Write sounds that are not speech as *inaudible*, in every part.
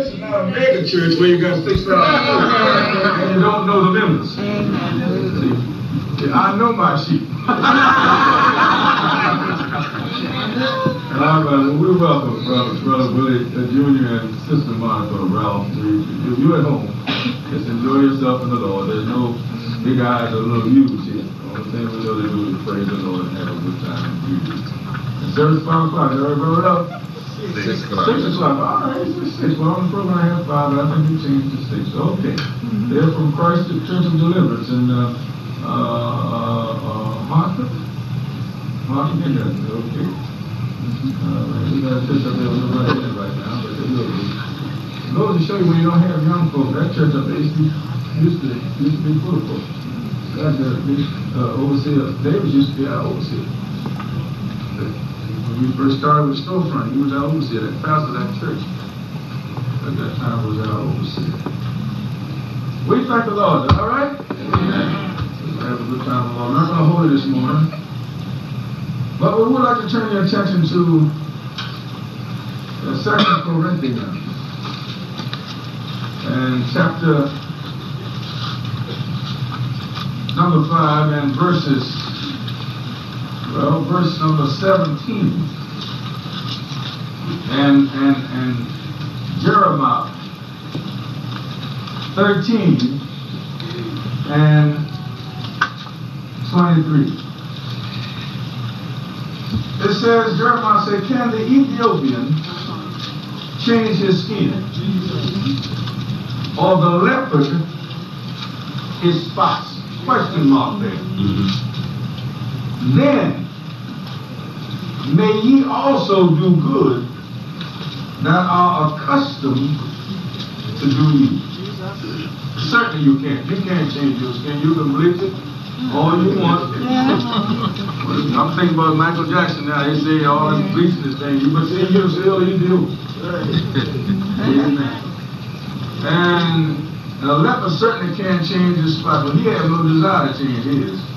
this is not a mega church where you got 6,000 and you don't know the members. See, I know my sheep. and I'm, uh, we welcome brother, brother Willie Jr. and Sister Monica Ralph. If you're at home, just enjoy yourself in the Lord. There's no big eyes or little U's here. The only thing we know to do is praise the Lord and have a good time in Jesus. And service 5 o'clock. Everybody up? Six o'clock. Six o'clock. All right, it's six. Well, on the program I have five, but I think you changed to six. Okay. They're from Christ the Church of Deliverance in uh, uh, uh, Hartford. Hartford. Okay. Uh, be. Goes to show you when you don't have young folk. That church up there used to, used to, used to be full of folks. Got the uh, overseer. Davis used to be our overseer. We first started with storefront, he was our overseer, that pastor that church. At that time was our overseer. We thank the Lord, all right? Amen. Have a good time, Lord. I'm not going to hold it this morning. But we would like to turn your attention to the second Corinthians and chapter number five and verses well, verse number 17. And, and, and Jeremiah 13 and 23. It says, Jeremiah said, Can the Ethiopian change his skin? Or the leopard his spots? Question mark there. Mm-hmm. Then may ye also do good that are accustomed to do evil. Certainly you can't. You can't change your skin. You can bleach it all you want. I'm thinking about Michael Jackson now. They say all this bleaching this thing. You but see you still you do. Amen. *laughs* And a leper certainly can't change his spot, but he had no desire to change his.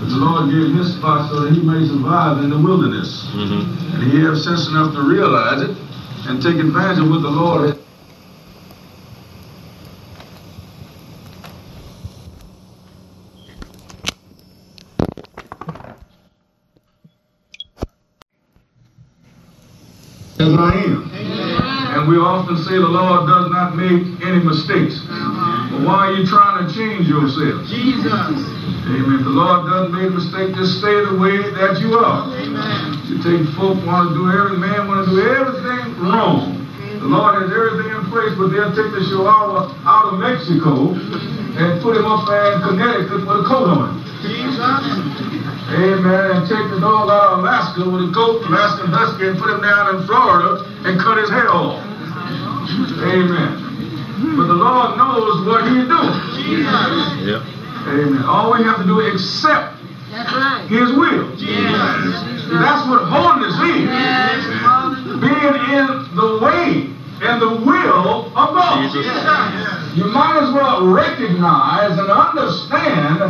But the Lord gave him his spot so that he may survive in the wilderness. Mm-hmm. And he have sense enough to realize it and take advantage of what the Lord has. As I am. And we often say the Lord does not make any mistakes. But why are you trying yourself? Jesus. Amen. The Lord doesn't make a mistake. Just stay the way that you are. Amen. You take folk want to do every man want to do everything wrong. The Lord has everything in place, but they'll take the chihuahua out of Mexico and put him up there in Connecticut with a coat on. Jesus. Amen. And take the dog out of Alaska with a coat, Alaskan Husky, and put him down in Florida and cut his hair off. Amen. But the Lord knows what He's doing. Jesus. Yep. Amen. All we have to do is accept That's right. His will. Yes. That's what holiness is. Yes. Being in the way and the will of God. Jesus. Yes. You might as well recognize and understand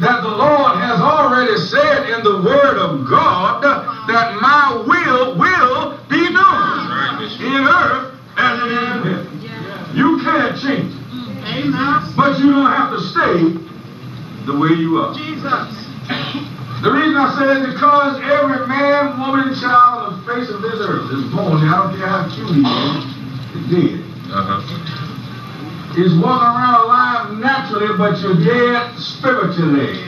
that the Lord has already said in the Word of God that my will will be done in earth as it is in heaven. You can't change it, Amen. but you don't have to stay the way you are. Jesus. The reason I say it is because every man, woman, and child on the face of this earth is born, I don't care how cute he is, is dead. Uh-huh. Is walking around alive naturally, but you're dead spiritually.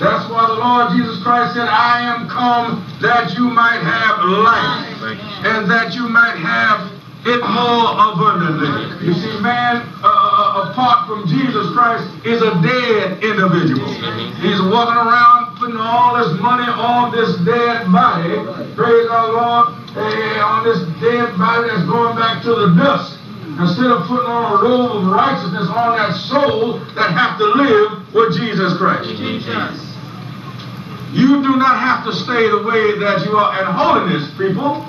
That's why the Lord Jesus Christ said, I am come that you might have life, and that you might have it more abundantly. You see, man, uh, uh, apart from Jesus Christ, is a dead individual. He's walking around putting all this money on this dead body. Praise our Lord. on this dead body that's going back to the dust. Instead of putting on a robe of righteousness on that soul that have to live with Jesus Christ. Jesus. You do not have to stay the way that you are. And holiness, people,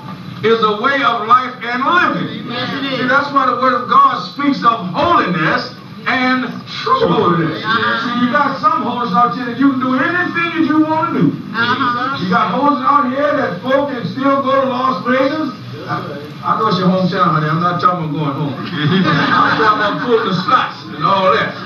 is a way of life and living. It See, that's why the Word of God speaks of holiness and true holiness. Uh-huh. See, you got some holiness out here that you can do anything that you want to do. Uh-huh. You got holiness out here that folk can still go to Las Vegas. I know it's your hometown, honey. I'm not talking about going home. *laughs* I'm talking about pulling the slots and all that.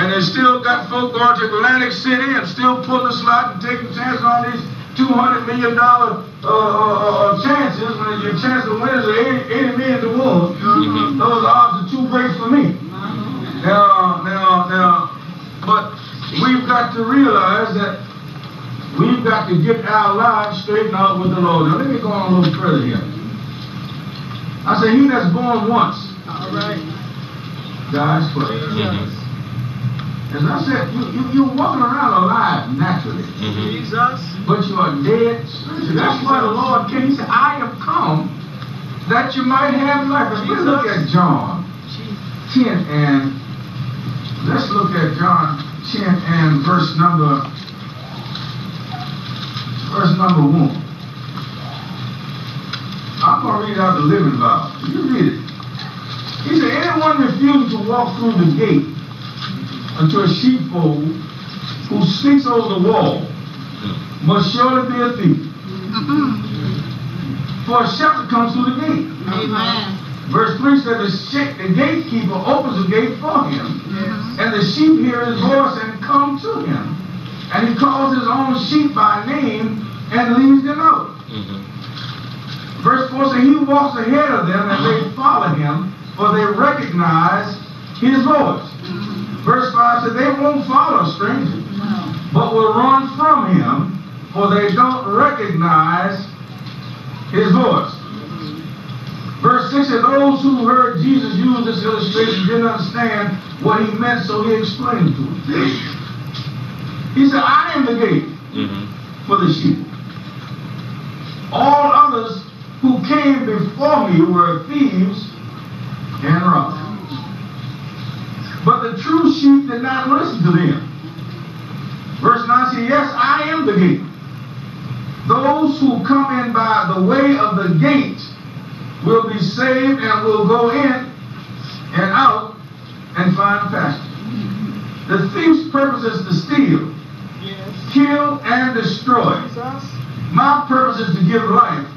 And they still got folk going to Atlantic City and still pulling the slot and taking chances on these two hundred million dollar uh, uh, uh, chances when your chance of winning is 80, 80 million to one. Mhm. Those odds are too great for me. Now, now, now, but we've got to realize that we've got to get our lives straightened out with the Lord. Now, let me go on a little further here. I say, he that's born once All right. dies forever. As I said, you, you, you're walking around alive naturally, Mhm. Jesus. but you are dead spiritually. That's why the Lord came. He said, I have come that you might have life. If we look at John 10 and let's look at John 10 and verse number verse number 1. I'm going to read out the Living Bible. You read it. He said, anyone refusing to walk through the gate unto a sheepfold who speaks on the wall must surely be a thief. For a shepherd comes through the gate. Amen. Verse 3 says, the, she- the gatekeeper opens the gate for him, and the sheep hear his voice and come to him. And he calls his own sheep by name and leads them out. Mhm. Verse 4 says he walks ahead of them and they follow him, for they recognize his voice. Verse 5 says they won't follow strangers, stranger, but will run from him, for they don't recognize his voice. Verse 6 says those who heard Jesus use this illustration didn't understand what he meant, so he explained to them. He said, I am the gate Mhm. for the sheep. All others who came before me were thieves and robbers. But the true sheep did not listen to them. Verse 9 says, Yes, I am the gate. Those who come in by the way of the gate will be saved and will go in and out and find pasture. The thief's purpose is to steal, Yes. kill, and destroy. Jesus. My purpose is to give life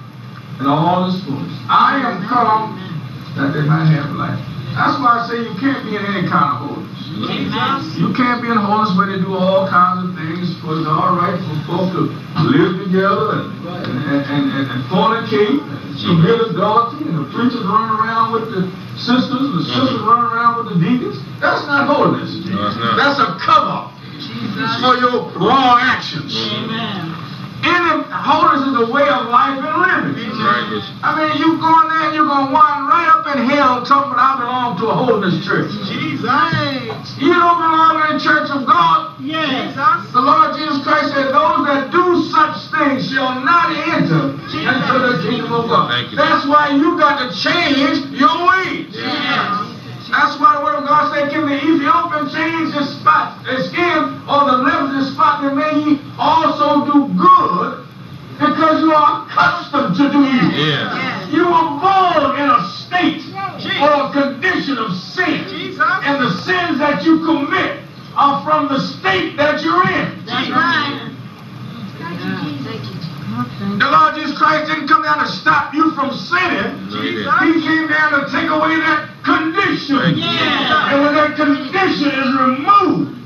and all its fullness. I am come that they might have life. That's why I say you can't be in any kind of holiness. Jesus. You can't be in holiness where they do all kinds of things. For it's all right for folks to live together and, and, and, and, and fornicate and commit adultery and the preachers run around with the sisters and the sisters run around with the deacons. That's not holiness. No, not. That's a cover Jesus. for your wrong actions. Amen. Any holiness is a way of life and living. Right, I mean, you going there and you're going to wind right up in hell talking about I belong to a holiness church. Jesus. You don't belong in the church of God. Yes. The Lord Jesus Christ said, those that do such things shall not enter into the kingdom of God. Thank you. That's why you got to change your ways. Yes. That's why the word of God said, Can the Ethiopian change his spot, his skin, or the left his spot, that may he also do good, because you are accustomed to evil. Yeah. You were born in a state or a condition of sin. Jesus. And the sins that you commit are from the state that you're in. That's right. The Lord Jesus Christ didn't come down to stop you from sinning. No, he Jesus. didn't. He came down to take away that condition. Thank you. Yeah. And when that condition is removed,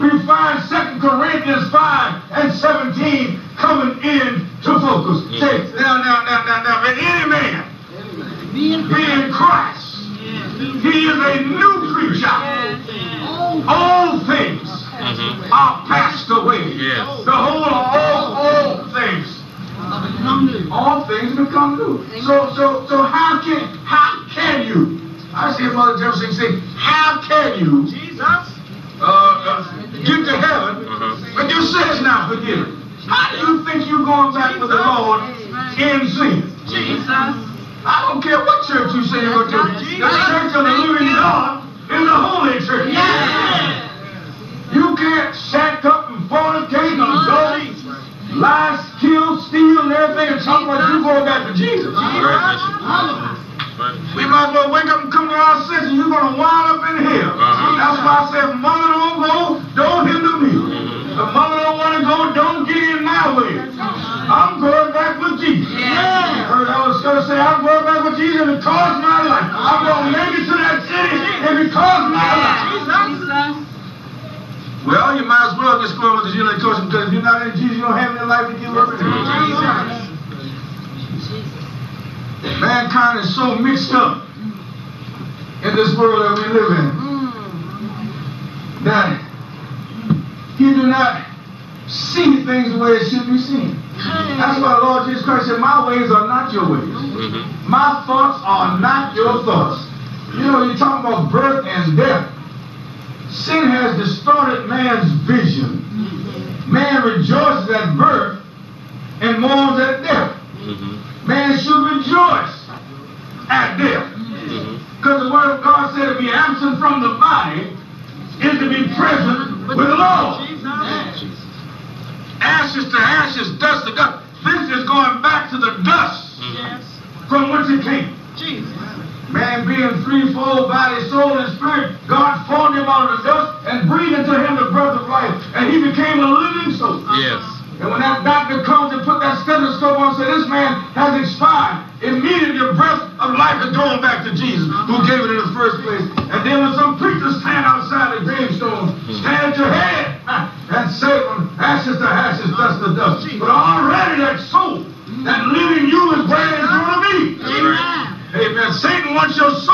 we find 2 Corinthians 5 and 17 coming in to focus. Mm. Say, now, now, now, now, now, and any man Being be in Christ, Yes. He is a new We might as well wake up and come to our senses. You're going to wind up in hell. Uh-huh. That's why I said, if mother don't go, don't hinder me. Mhm. If mother don't want to go, don't get in my way. I'm going back with Jesus. Yeah. You heard I was going to say, I'm going back with Jesus. if it costs my life. I'm going to make it to that city if it costs my life. Jesus. Well, you might as well get scored with the healing coach because if you're not in Jesus, you don't have any life to give up. Jesus. Mankind is so mixed up in this world that we live in that you do not see things the way it should be seen. That's why the Lord Jesus Christ said, My ways are not your ways. Mm-hmm. My thoughts are not your thoughts. You know, you're talking about birth and death. Sin has distorted man's vision. Man rejoices at birth and mourns at death. Mm-hmm. Man should rejoice at death. Because the Word of God said to be absent from the body is to be present with the Lord. Ashes to ashes, dust to dust. This is going back to the dust Yes. from which it came. Jesus. Man being threefold body, soul, and spirit, God formed him out of the dust and breathed into him the breath of life, and he became a living soul. Yes. And when that doctor comes and put that stethoscope on and said, this man has is going back to Jesus, who gave it in the first place. And then when some preachers stand outside the gravestone, stand your head *laughs* and say from ashes to ashes, dust to dust. But already that soul, that living you is where it's going to be. Amen. Amen. Satan wants your soul.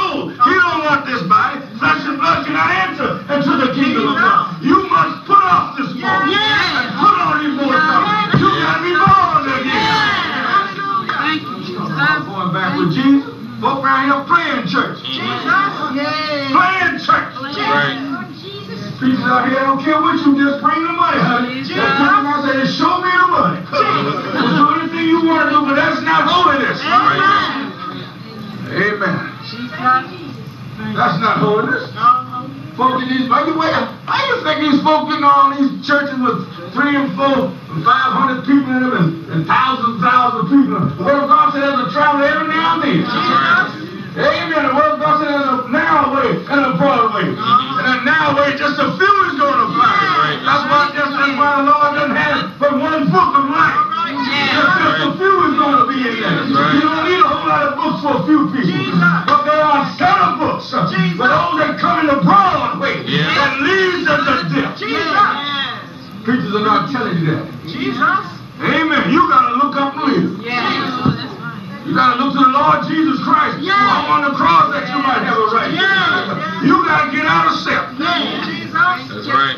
Preachers are not telling you that. Jesus. Amen. You got to look up and live. Yes. You got to look to the Lord Jesus Christ Yeah. who hung on the cross that you might have a right. Yeah. You got to get out of step. Yes. Jesus. That's right.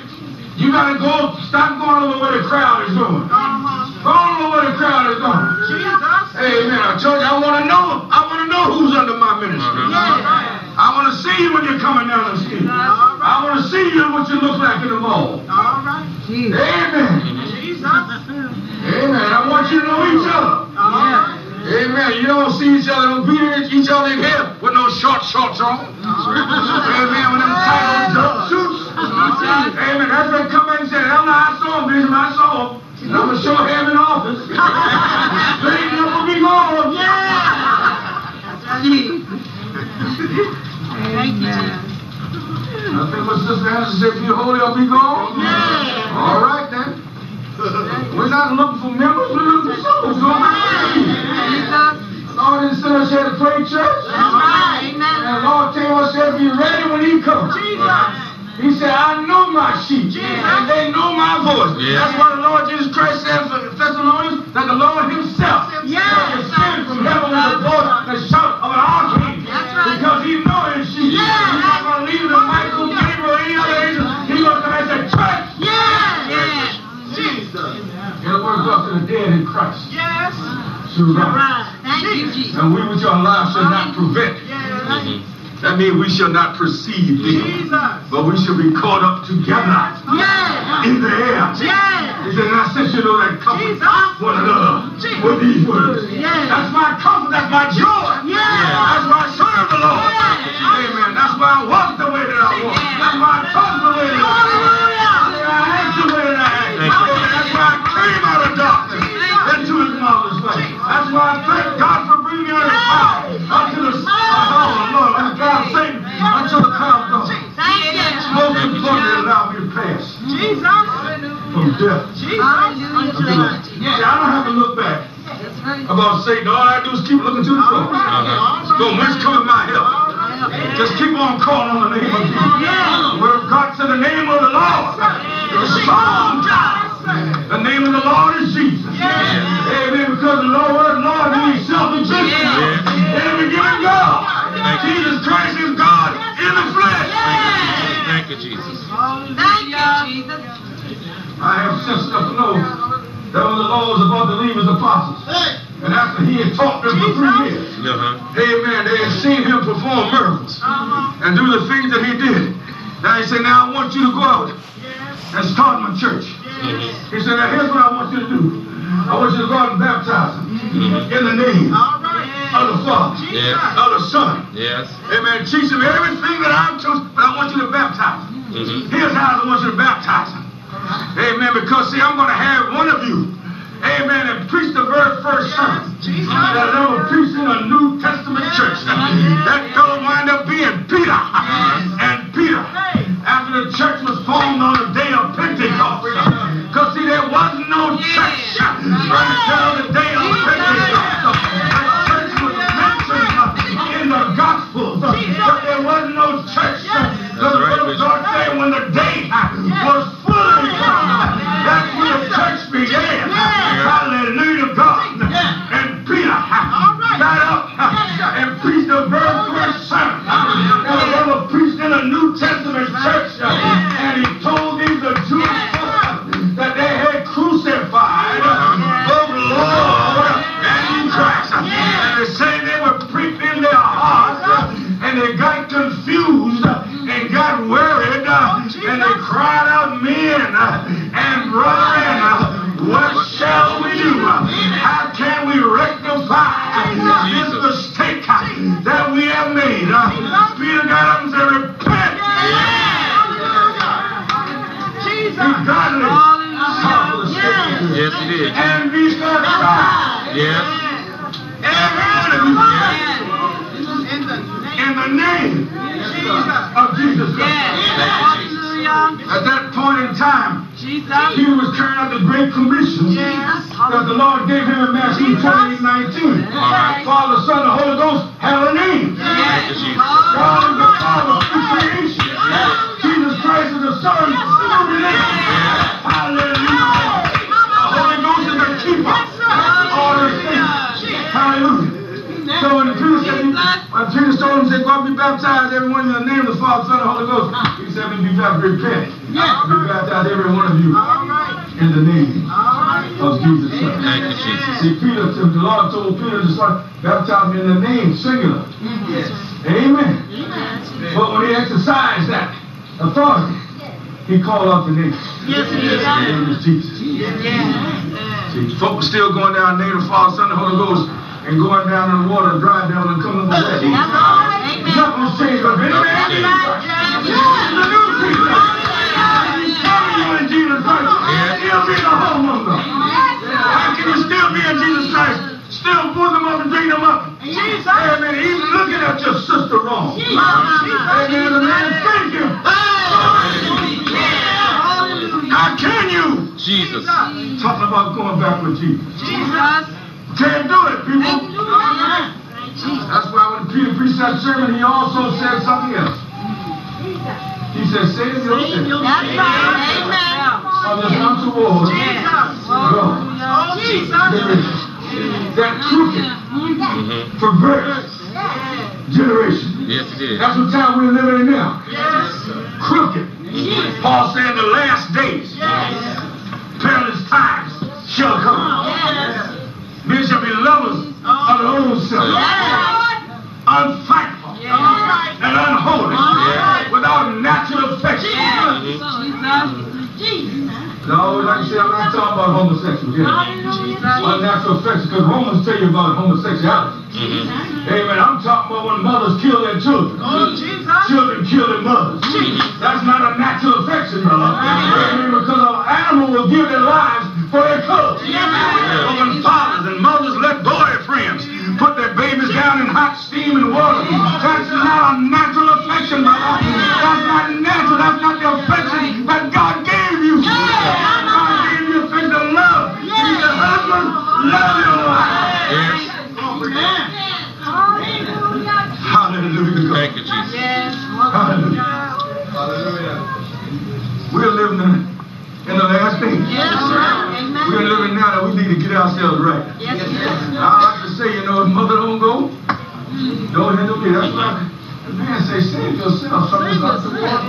You got to go, stop going over where the crowd is going. Uh-huh. Go over where the crowd is going. Jesus. Amen. I told you, I want to know. I want to know who's under my ministry. Uh-huh. Yes. I want to see you when you're coming down the street. I want to see you what you look like in the mall. All right. Jesus. Amen. Right. Thank you, Jesus. And we which are alive shall not prevent. Yes. Mm-hmm. That means we shall not perceive them, Jesus. but we shall be caught up together Yeah. in the air. Yeah. He said, now since you know that comfort one another with these words. Yeah. That's my comfort, that's my joy. Yeah. That's my I I thank God for bringing me out of the power unto the oh Lord, I'm God Satan until the cloud. Thank you. Most importantly, allow me to pass Jesus. from death. Hallelujah. See, I don't have to look back about Satan. All I do is keep looking to the cross. Uh-huh. So whence my help? Just keep on calling on the name of Jesus. I have sense enough to know that when the Lord was about to leave his apostles, and after he had taught them for three years, Uh-huh. Amen. They had seen him perform miracles and do the things that he did. Now he said, Now I want you to go out and start my church. Mm-hmm. He said, Now here's what I want you to do. I want you to go out and baptize them in the name of the Father, Yes. of the Son. Yes. Amen. Teach them everything that I'm taught, but I want you to baptize them. Mm-hmm. Here's how I want you to baptize them. Amen. Because see, I'm going to have one of you. Amen. And preach the very first sermon that ever preached in a New Testament church. That fellow wind up being Peter. And Peter, after the church was formed on the day of Pentecost. Because see, there was no church until the day of Pentecost. The church was mentioned in the Gospels, but there was no church. The right, Word of God said when the day was fully come, that's when the church began. Hallelujah, God. And Peter got up and preached the very first sermon that ever preached in a New Testament church. And he told these the Jewish that they had crucified the Lord. And Christ. And they say they were pricked in their hearts and they got cried out, Men uh, and brethren, Peter was carrying out the Great Commission that the Lord gave him in Matthew 28 19. right. Father, Son, and Holy Ghost Be baptized, every one of you, in the name of Jesus Christ. Thank you, Jesus. See, Peter, the Lord told Peter, just like, baptize me in the name, singular. Yes. Amen. But when he exercised that authority, he called out the name. Yes, he His name is Jesus. See, folks still going down in the name of Father, Son, and Holy Ghost, and going down in the water, dry devil, and coming up with that. Nothing's changed, but any man them up and bring them up. Amen. Even looking at your sister wrong. Amen. The man, thank you. How can you? Jesus. Talking about going back with Jesus. Jesus. Can't do it, people. That's why when Peter preached that sermon, he also said something else. He said, save yourself of this untoward God. That crooked, Mm-hmm. perverse generation. Yes, he did. That's what time we're living in now. Yes. Crooked. Paul said the last days, perilous times shall come. Yes. Men shall be lovers of their own self, unfaithful and unholy, without natural affection. No, like I said, I'm not talking about homosexuals. Yeah. Unnatural affection, because Romans tell you about homosexuality. Mm-hmm. Amen. I'm talking about when mothers kill their children. Children kill their mothers. That's not a natural affection, brother. Amen. Because an animal will give their lives for their cubs. But when fathers and mothers let boyfriends put their babies down in hot steam and water, that's not a natural affection, brother. That's not natural. That's not the to right. Yes, yes. I like to say, you know, if mother don't go, don't hinder me. That's why the man say, save yourself from this not the Lord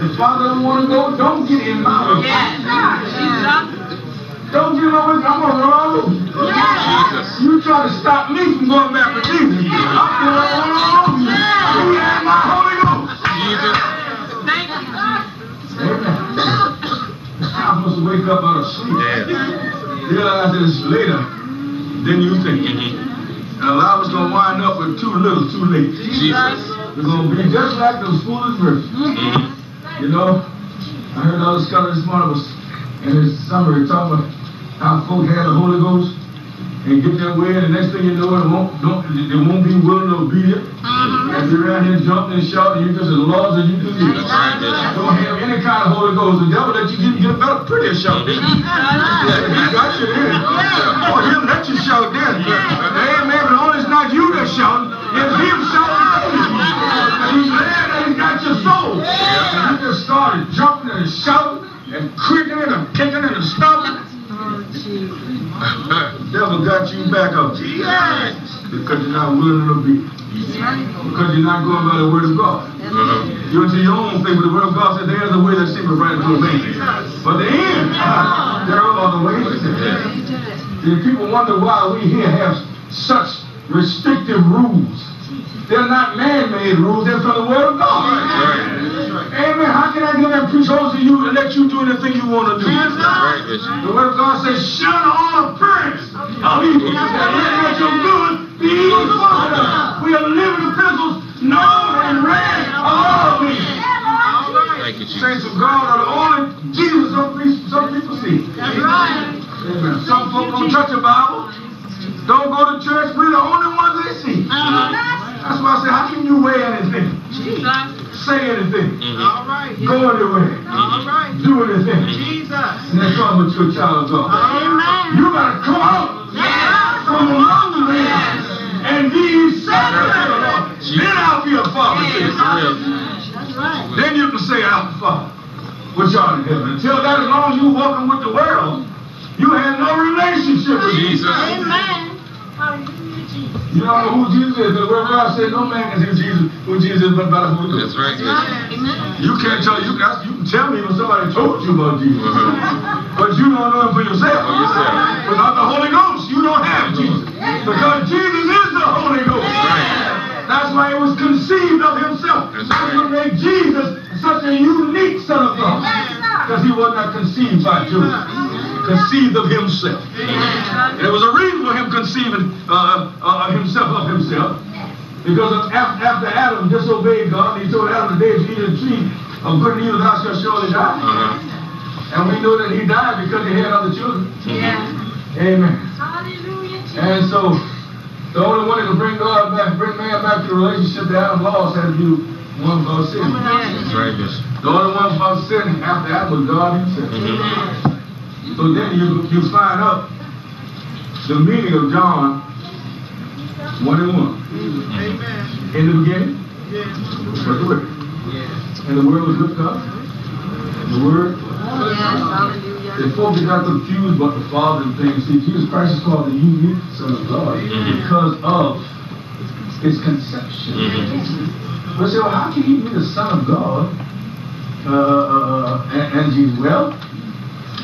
If father don't want to go, don't get in my way. Yes. Don't get way. I'm going to run loose. Jesus. You try to stop me from going back to Jesus. I'm going to run on you. You have my Holy Ghost. Jesus. Thank you. Amen. I'm supposed to wake up out of sleep. Yeah. Realize that it's later than you think. Mhm. And a lot of us going to wind up with too little, too late. Jesus. We're going to be just like those foolish virgins. Mhm. You know, I heard another scholar this morning was in his summary talking about how folk had the Holy Ghost and get that way, and the next thing you know, it won't, don't, they won't be willing or obedient. And you're around here jumping and shouting, you're just as lost as you can be. That's right, Bishop. Don't have any kind of Holy Ghost. The devil let you get, get a better, prettier shout. didn't he? *laughs* Yeah, he got you then. Oh, he'll let you shout then. Amen. But only it's not you that's shouting, it's him shouting to he's glad that he got your soul. And you just started jumping and shouting and creaking and kicking and stomping. The *laughs* devil got you back up. Because you're not willing to be. Because you're not going by the word of God. Uh-huh. You're into your own thing, but the word of God says there's a way that seems right to a man. But the end, there are the ways. See, people wonder why we here have such restrictive rules. They're not man-made rules, they're from the word of God. Amen. How can I get and preach over to you and let you do anything you want to do? Right, The word of God says, shun all appearance of evil. And let your good be evil. We are living epistles known and read of all men. Thank you, Jesus. Saints of God are the only Jesus some people, some people see. Amen. Some folk don't touch a Bible, don't go to church. We're the only ones they see. Uh-huh. That's why I say, how can you weigh anything, say anything, Mhm. go anywhere, do anything, and then come with your child of God? You gotta come out from among them and be ye separate to the Then I'll be a father. To you. Then you can say, Our Father, which art in heaven. Until that, as long as you're walking with the world, you have no relationship with Jesus. You don't know who Jesus is. The word of God said no man can see Jesus, who Jesus is, but by the Holy That's right, Bishop. You can't tell, you can, you can tell me when somebody told you about Jesus. *laughs* But you don't know him for yourself. For yourself. Without the Holy Ghost, you don't have Jesus. Because Jesus is the Holy Ghost. Right. That's why it was conceived of himself. That's That's what right. made Jesus such a unique son of God. Because he was not conceived by Joseph. Conceived of himself. And there was a reason for him conceiving uh, uh, himself of himself. Because after Adam disobeyed God, he told Adam, the day you eat of the tree of good and evil, thou shalt surely die. Uh-huh. And we know that he died because he had other children. Amen. And so, the only one that can bring God back, bring man back to the relationship that Adam lost had to the one without sin. That's right, Bishop. The only one without sin after Adam was God himself. So then you, you find out the meaning of John 1 and 1. In the beginning was the Word. And the Word was with God. And the Word The folks got confused about the Father and things. See, Jesus Christ is called the unique Son of God Mhm. because of his conception. But say, well, how can he be the Son of God? Uh, uh, and, and Jesus, well,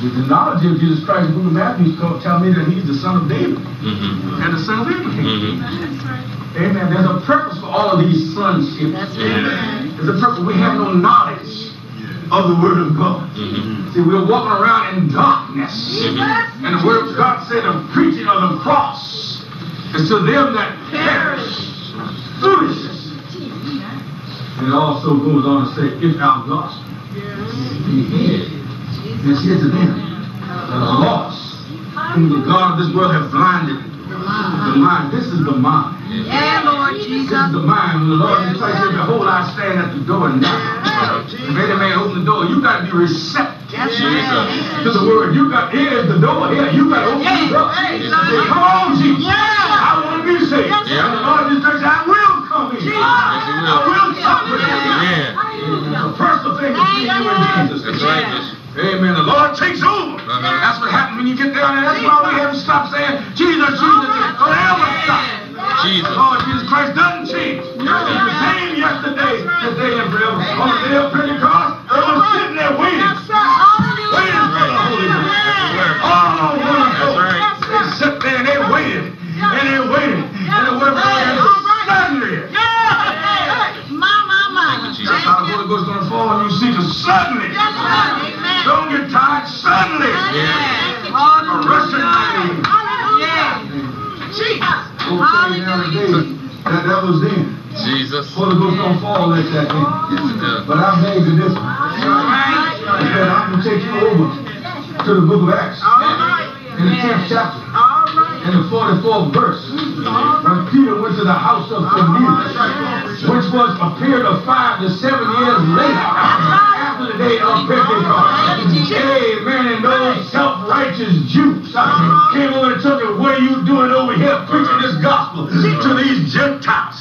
with the knowledge of Jesus Christ, the book of Matthew is tell me that he's the Son of David Mhm. and the Son of Abraham. Mhm. Amen. There's a purpose for all of these sonships. There's a purpose. We have no knowledge of the Word of God. Mhm. See, we're walking around in darkness. And the word of God said the preaching of the cross is to them that perish. Foolishness. And it also goes on to say, if our gospel be hid, and she is a man. The are lost. Whom the God of this world have blinded. The mind. This is the mind. Yeah, Lord Jesus. This is the mind. When the Lord in Christ said, Behold, I stand at the door and knock. If any man open the door, you got to be receptive. Yes, to the word. You got ears, the door here. You got to open hey, the door. Hey, Lord. Come on, Jesus. Yeah. I want to be saved. Yeah. The Lord in church, I will come in. Jesus. I will suffer. Yeah. The first thing is Jesus. That's right. Amen. The Lord takes over. Uh-huh. That's what happens when you get down there. That's why we haven't stopped saying, Jesus, Jesus, Jesus. Don't ever stop. Jesus. The Lord Jesus Christ doesn't change. No. He's the same yesterday, today, and forever. On the day of Pentecost, they were sitting there waiting. Waiting for the Holy Spirit. All over the world. They sat there and they waited. And they waited. And they waited for the Suddenly. That's how the Holy Ghost is going to fall on you, see, because suddenly. Don't get tired. Suddenly, Yeah. on rushing name. Jesus. That, that was then. Jesus. For the book don't fall like that then. Yes, but I made it this one. Right. He said, I'm going to take you over to the book of Acts. In the 10th chapter. In the 44th verse. When Peter went to the house of Cornelius, which was a period of five to seven years later. After the day of Pentecost. Yeah, man, those self-righteous Jews came over and took it. What are you doing over here preaching this gospel to these Gentiles?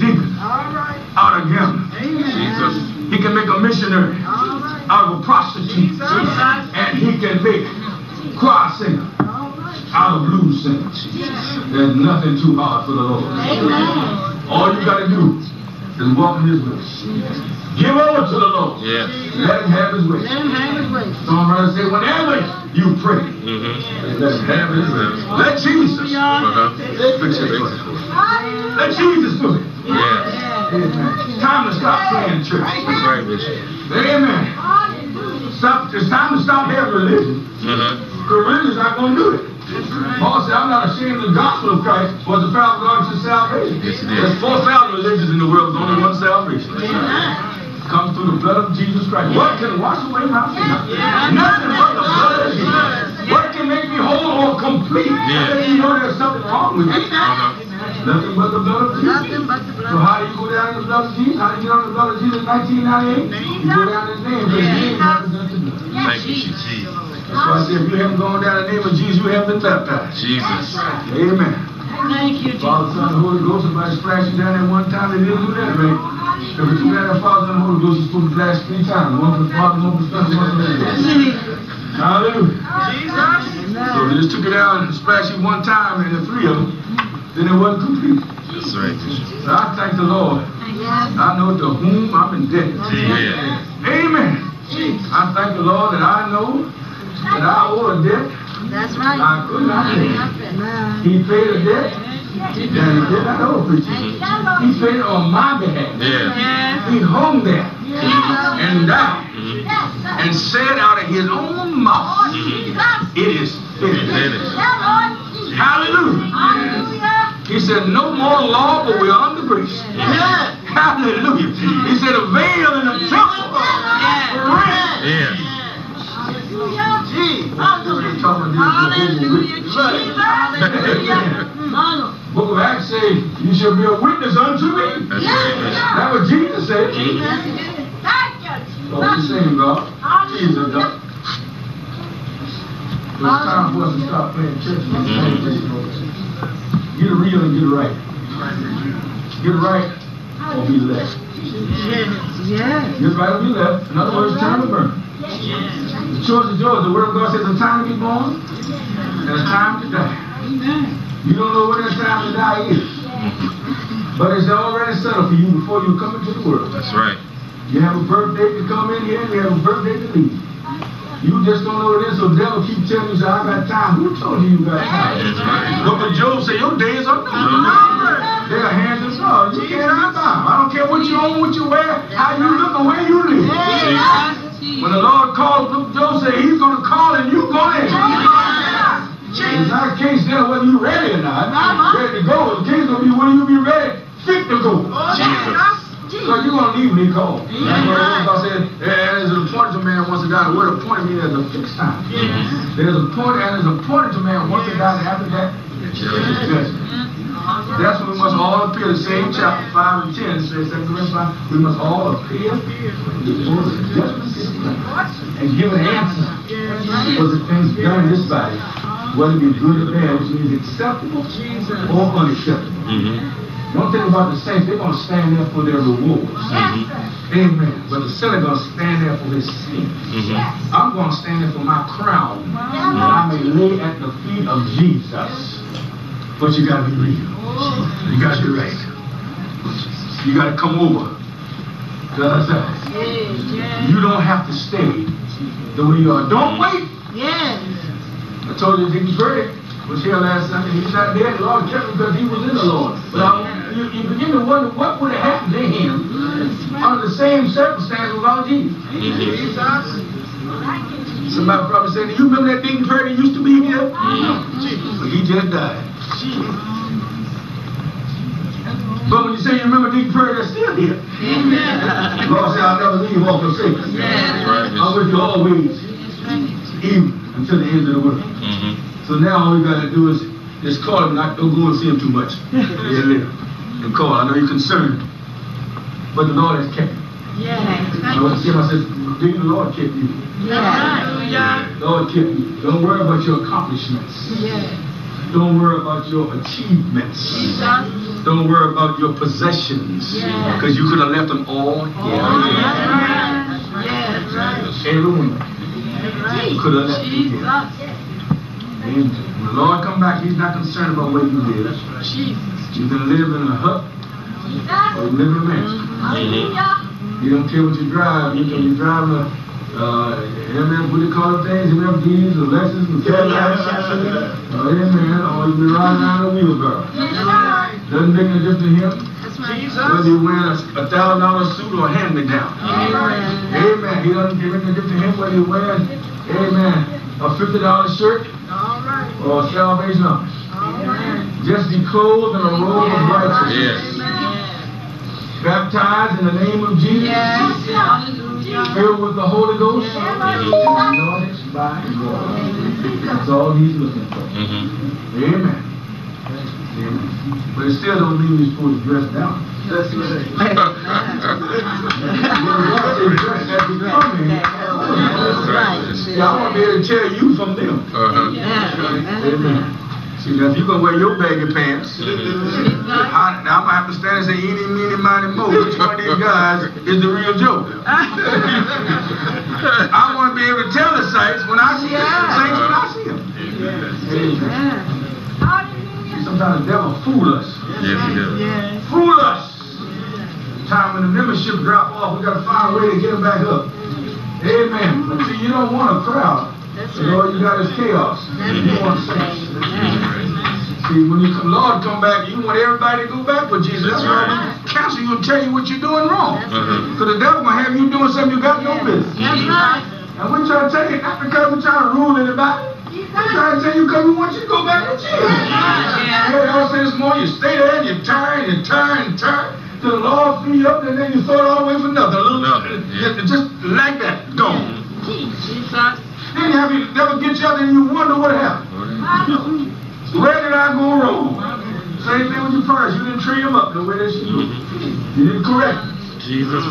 Can make All right. out of gambler. Amen. Jesus. He can make a missionary right. out of a prostitute. Jesus. And he can make choir singer right. out of blues singer. There's nothing too hard for the Lord. All you got to do is walk in his way. Give over to the Lord. Yes. Let him have his way. Let him have his way. Songwriter say, whenever you pray, Mm-hmm. let him have his way. Let Jesus Uh-huh. fix it for you. Let Jesus do it. Yes. Amen. Time to stop playing church. That's right, Bishop. Amen. Stop. It's time to stop having religion. Uh-huh. Because religion's not going to do it. Paul said, I'm not ashamed of the gospel of Christ, for the power of God to salvation. Yes, it is. There's 4,000 religions in the world, there's only one salvation. Comes through the blood of Jesus Christ. What can wash away my sin? Nothing but the blood of Jesus. What can make me whole or complete? Yeah. Let you know there's something wrong with me. Uh-huh. Nothing but the blood of Jesus. Nothing but the So how do you go down in the blood of Jesus? How do you get on the blood of Jesus in 1998? You go down his name, because his name represents the blood. Thank you, Jesus. That's I say if you haven't gone down the name of Jesus, you haven't been baptized. Jesus. Amen. Thank you, Jesus. Father, Son, and Holy Ghost, somebody splashed you down there one time, they didn't do that right. If it's two down there, Father, Son, and Holy Ghost, you're supposed to splash three times. One for the Father, one for the Son, one for the Holy Ghost. Hallelujah. Jesus. So they just took it out and splashed it one time, and the three of them, then it wasn't complete. That's right, So I thank the Lord. I know to whom I'm indebted. Yeah. Amen. I thank the Lord that I know that I owe a debt That's right. I could not pay. Amen. He paid a debt that he did not owe, preacher. He paid it on my behalf. Yeah. Yes. He hung there Yes. and died Mm-hmm. and said out of his own mouth, It is finished. Finished. Hallelujah. He said, No more law, but we're under grace. Yes. Hallelujah. He said, A veil in the temple. rent. Yeah. Gee, we're talking about this Hallelujah, Jehovah's Jesus. Witness. Hallelujah. Book of Acts say, You shall be a witness unto me. That's right, Bishop. That's what Jesus said. What you saying, God? Jesus, God. It's time for us to stop playing church. Get it real and get it right. Get it right or be left. Yes. Get right or be left. In other words, turn or burn. The choice is yours. The word of God says a time to be born and a time to die. You don't know when that time to die is. But it's already settled for you before you come into the world. That's right. You have a birthday to come in here and you have a birthday to leave. You just don't know what it is, so the devil keep telling you, say, I got time. Who told you you got time? That's right. But when Job said, your days are numbered. They are hands of God. You can't have time. I don't care what you own, what you wear, how you look, or where you live. When the Lord called Job, said he's going to call and you go in. It's not a case there whether you're ready or not. Uh-huh. Ready to go. The case to be whether you be ready, fit to go. So you're going to leave me cold. That's what God said. There's an appointed to man once to die. The word appointed means there's a fixed time. There's a and there's appointed to man once to die. And after that, it's judgment. That's when we must all appear. The same chapter 5 and 10 says, 2 Corinthians we must all appear before the judgment seat and give an answer for the things done in this body, whether it be good or bad, which means acceptable or unacceptable. Mm-hmm. One thing about the saints, they're going to stand there for their rewards. Amen. But the sinner going to stand there for his sin. Mm-hmm. I'm going to stand there for my crown that I may lay at the feet of Jesus. But you got to be real. You got to be right. You got to come over to the other side. You don't have to stay the way you are. Don't wait. Yes. I told you Deacon Fred was here last Sunday. He's not there. The Lord kept him because he was in the Lord. But I, you, you begin to wonder what would have happened to him under the same circumstances without Jesus. Somebody probably said, "You remember that Fred that used to be here? Uh-huh. But he just died." But when you you say you remember Deacon Prairie, they're still here. Amen. Lord said, I'll never leave or forsake you. Yes. I'm with you always, even until the end of the world. Mhm. So now all we gotta do is just call him, not don't go and see him too much. Yeah, live. And call. I know you're concerned, but the Lord has kept you. Yeah. I want to see him. I said, Deacon, the Lord kept you. Yes. Lord kept you. Don't worry about your accomplishments. Yes. Don't worry about your achievements. Jesus. Don't worry about your possessions. Because you could have left them all here. Everyone could have left them here. Amen. When the Lord come back, he's not concerned about where you live. You can live in a hut or live in a mansion. He don't care what you drive. You can be driving a uh, MF, what do you call it things? MFDs or Lexus or Cadillacs. Oh, amen. Or you be riding around a wheelbarrow. Doesn't make no difference to him. That's right. Whether you wear a, a thousand dollar suit or a hand me down. Amen. Amen. He doesn't give any difference to him whether you're wearing, amen, a fifty dollar shirt All right. or a Salvation Army. All right. Just be clothed in a robe of righteousness. Yes. Baptized in the name of Jesus. Yes. Hallelujah. Filled with the Holy Ghost. Anointed by God. That's all he's looking for. Mhm. Amen. Amen. But it still don't mean you're supposed to dress down. That's Yeah, I want to be able to tell you from them. Uh-huh. Amen. See, now if you're going to wear your baggy pants, mm-hmm. *laughs* I, now I'm going to have to stand and say, eeny, meeny, miny, mo. Which one of these guys is the real Joe? *laughs* I want to be able to tell the saints when I see them, saints when I see them. Amen. See, sometimes the devil fool us. Yes, he does. Yes. Fool us. Time when the membership drop off, we got to find a way to get them back up. Amen. But see, you don't want a crowd. That's You know, you got is chaos. You want saints. See, when you come, Lord come back, you want everybody to go back with Jesus. That's why we counsel you and tell you what you're doing wrong. Uh-huh. Because the devil gonna have you doing something you got no business. That's right. And we're trying to tell you, not because we're trying to rule anybody. We're trying to tell you because we want you to go back with Jesus. Yeah. Yeah, I say this morning, you stay there and you turn, you turn, and turn. Till the Lord fill you up and then you throw it all away for nothing. A little- Nothing, yeah. Just like that, gone. Jesus. Then you have you devil get you out there and you wonder what happened. Where did I go wrong? Same thing with your first. You didn't train him up the way they should do. You didn't correct him. Jesus.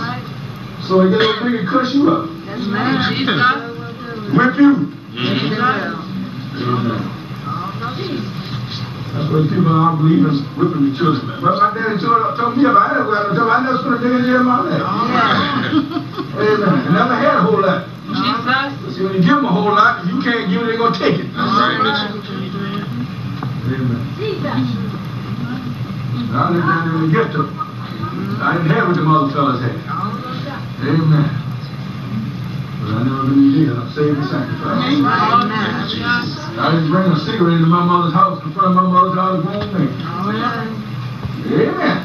So he get over big and cuss you up. That's right. Jesus. Whip you. Mhm. That's what people are believing whipping the children. But my daddy told, told me about it. I never told I never spent a day in jail in my life. Amen. I never had a whole lot. Jesus. See, when you give them a whole lot, if you can't give it, they're going to take it. That's right, Bishop. Amen. I lived down there in the ghetto. I didn't have what the other fellas had. Amen. But I never been dead. I'm saved and sacrificed. I didn't bring a cigarette into my mother's house in front of my mother's house grown man. Amen.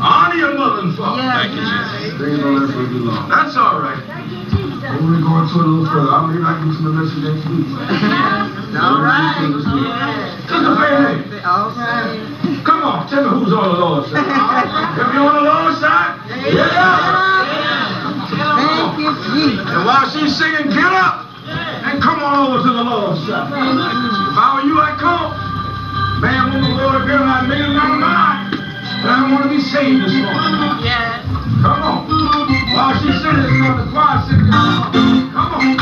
Honor your mother and father. Thank you, Jesus. They ain't gonna let you long. That's all right. We're gonna go into a little further. I'll maybe I can give some message next week. All right. Sister All right. come on, tell me who's on the Lord's side. If you're on the Lord's side, get up. Thank you, Jesus. And while she's singing, get up and come on over to the Lord's side. If I were you, I'd come. Man, woman, boy, girl, I made up my mind. And I want to be saved this morning. Yes. Come on. While she's singing this the choir singing. Come on.